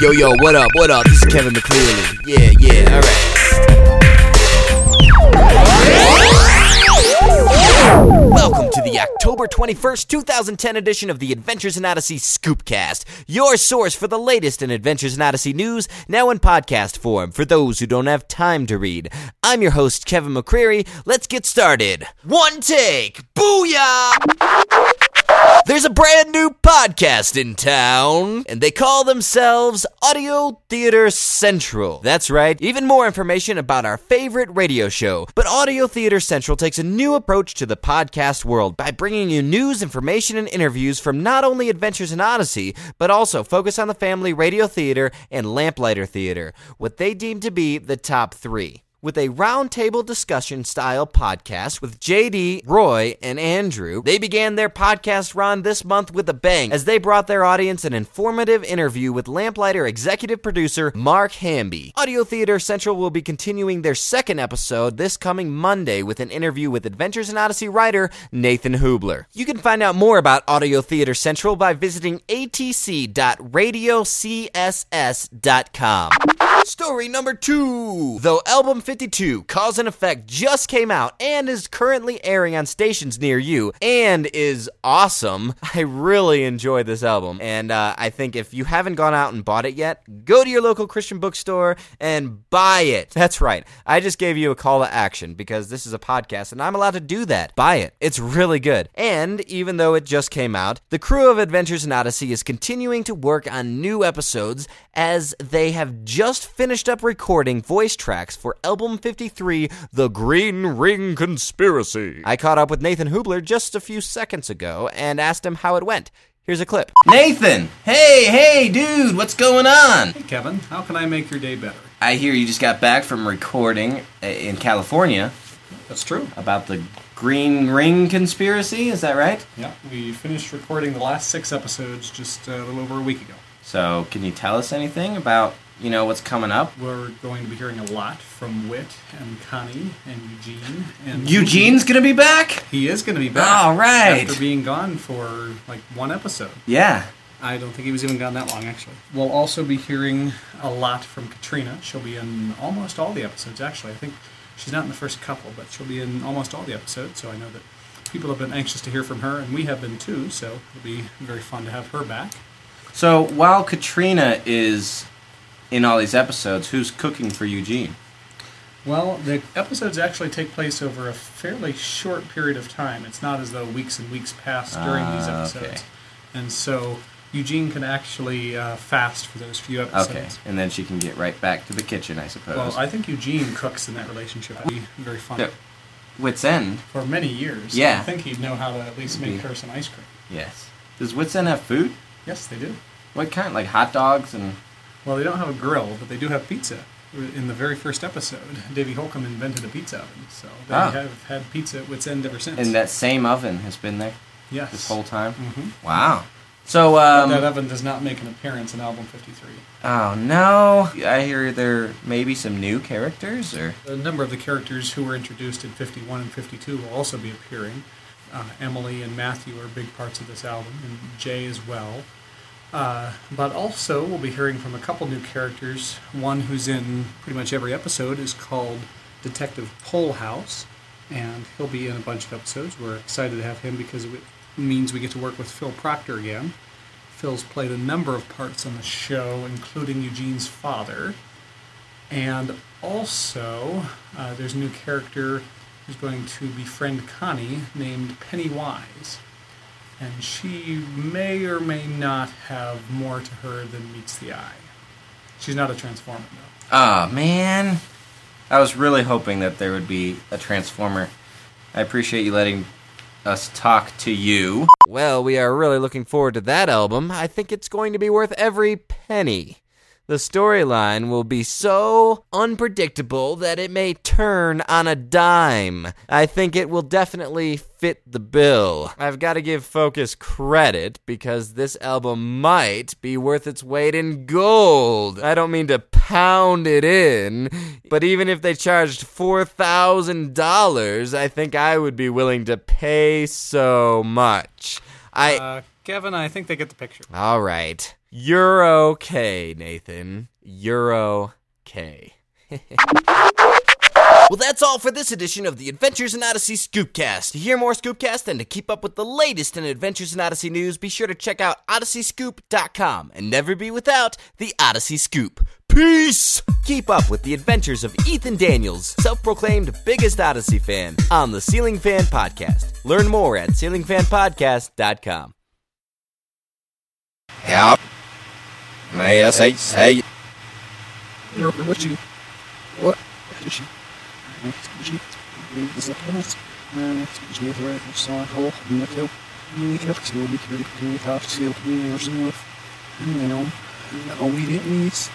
Yo, yo, what up, what up? This is Kevin McCreary. Yeah, yeah, alright. Welcome to the October 21st, 2010 edition of the Adventures in Odyssey Scoopcast, your source for the latest in Adventures in Odyssey news, now in podcast form for those who don't have time to read. I'm your host, Kevin McCreary. Let's get started. One take! Booyah! There's a brand new podcast in town, and they call themselves Audio Theater Central. That's right, even more information about our favorite radio show. But Audio Theater Central takes a new approach to the podcast world by bringing you news, information, and interviews from not only Adventures in Odyssey, but also focus on the family radio theater and lamplighter theater, what they deem to be the top three with a roundtable discussion style podcast with JD, Roy, and Andrew. They began their podcast run this month with a bang as they brought their audience an informative interview with Lamplighter executive producer Mark Hamby. Audio Theater Central will be continuing their second episode this coming Monday with an interview with Adventures in Odyssey writer Nathan Hoobler. You can find out more about Audio Theater Central by visiting atc.radiocss.com. Story number two. Though album 52, Cause and Effect, just came out and is currently airing on stations near you and is awesome, I really enjoy this album. And uh, I think if you haven't gone out and bought it yet, go to your local Christian bookstore and buy it. That's right. I just gave you a call to action because this is a podcast and I'm allowed to do that. Buy it. It's really good. And even though it just came out, the crew of Adventures in Odyssey is continuing to work on new episodes as they have just finished up recording voice tracks for album 53, The Green Ring Conspiracy. I caught up with Nathan Hoobler just a few seconds ago and asked him how it went. Here's a clip. Nathan! Hey, hey, dude, what's going on? Hey Kevin, how can I make your day better? I hear you just got back from recording uh, in California That's true. about the Green Ring Conspiracy, is that right? Yeah, we finished recording the last six episodes just uh, a little over a week ago. So, can you tell us anything about, you know, what's coming up? We're going to be hearing a lot from Whit and Connie and Eugene. And Eugene's gonna be back? He is going to be back. All right. After being gone for like one episode. Yeah. I don't think he was even gone that long, actually. We'll also be hearing a lot from Katrina. She'll be in almost all the episodes, actually. I think she's not in the first couple, but she'll be in almost all the episodes. So I know that people have been anxious to hear from her, and we have been too. So it'll be very fun to have her back. So, while Katrina is in all these episodes, who's cooking for Eugene? Well, the episodes actually take place over a fairly short period of time. It's not as though weeks and weeks pass during these Ah, episodes. okay. And so Eugene can actually uh, fast for those few episodes. Okay. And then she can get right back to the kitchen, I suppose. Well, I think Eugene cooks in that relationship. It'd be very fun. Yeah. Whit's End? For many years. Yeah. I think he'd know how to at least make her some ice cream. Yes. Does Whit's End have food? Yes, they do. What kind? Like hot dogs and. Well, they don't have a grill, but they do have pizza. In the very first episode, Davey Holcomb invented a pizza oven, so they Ah. have had pizza at Whit's End ever since. And that same oven has been there yes. this whole time? Mhm. Wow. So, that um. oven does not make an appearance in album 53. Oh, no. I hear there may be some new characters, or. A number of the characters who were introduced in 51 and 52 will also be appearing. Uh, Emily and Matthew are big parts of this album, and Jay as well. Uh, but also, we'll be hearing from a couple new characters. One who's in pretty much every episode is called Detective Polehaus, and he'll be in a bunch of episodes. We're excited to have him because it means we get to work with Phil Proctor again. Phil's played a number of parts on the show, including Eugene's father. And also, uh, there's a new character who's going to befriend Connie named Penny Wise. And she may or may not have more to her than meets the eye. She's not a Transformer, though. Oh, man. I was really hoping that there would be a Transformer. I appreciate you letting us talk to you. Well, we are really looking forward to that album. I think it's going to be worth every penny. The storyline will be so unpredictable that it may turn on a dime. I think it will definitely fit the bill. I've got to give Focus credit because this album might be worth its weight in gold. I don't mean to pound it in, but even if they charged $4,000, I think I would be willing to pay so much. I. Uh, Kevin, I think they get the picture. All right. You're okay, Nathan. You're okay. Well, that's all for this edition of the Adventures in Odyssey Scoopcast. To hear more Scoopcast and to keep up with the latest in Adventures in Odyssey news, be sure to check out odysseyscoop.com and never be without the Odyssey Scoop. Peace! Keep up with the adventures of Ethan Daniels, self proclaimed biggest Odyssey fan, on the Ceiling Fan Podcast. Learn more at ceilingfanpodcast.com. Ja. Nej, jag säger, säg. What you? What? She. She. This is us. She is right for song hole. You know. You have to be very very tough to be yourself. You know. Oh, we didn't miss.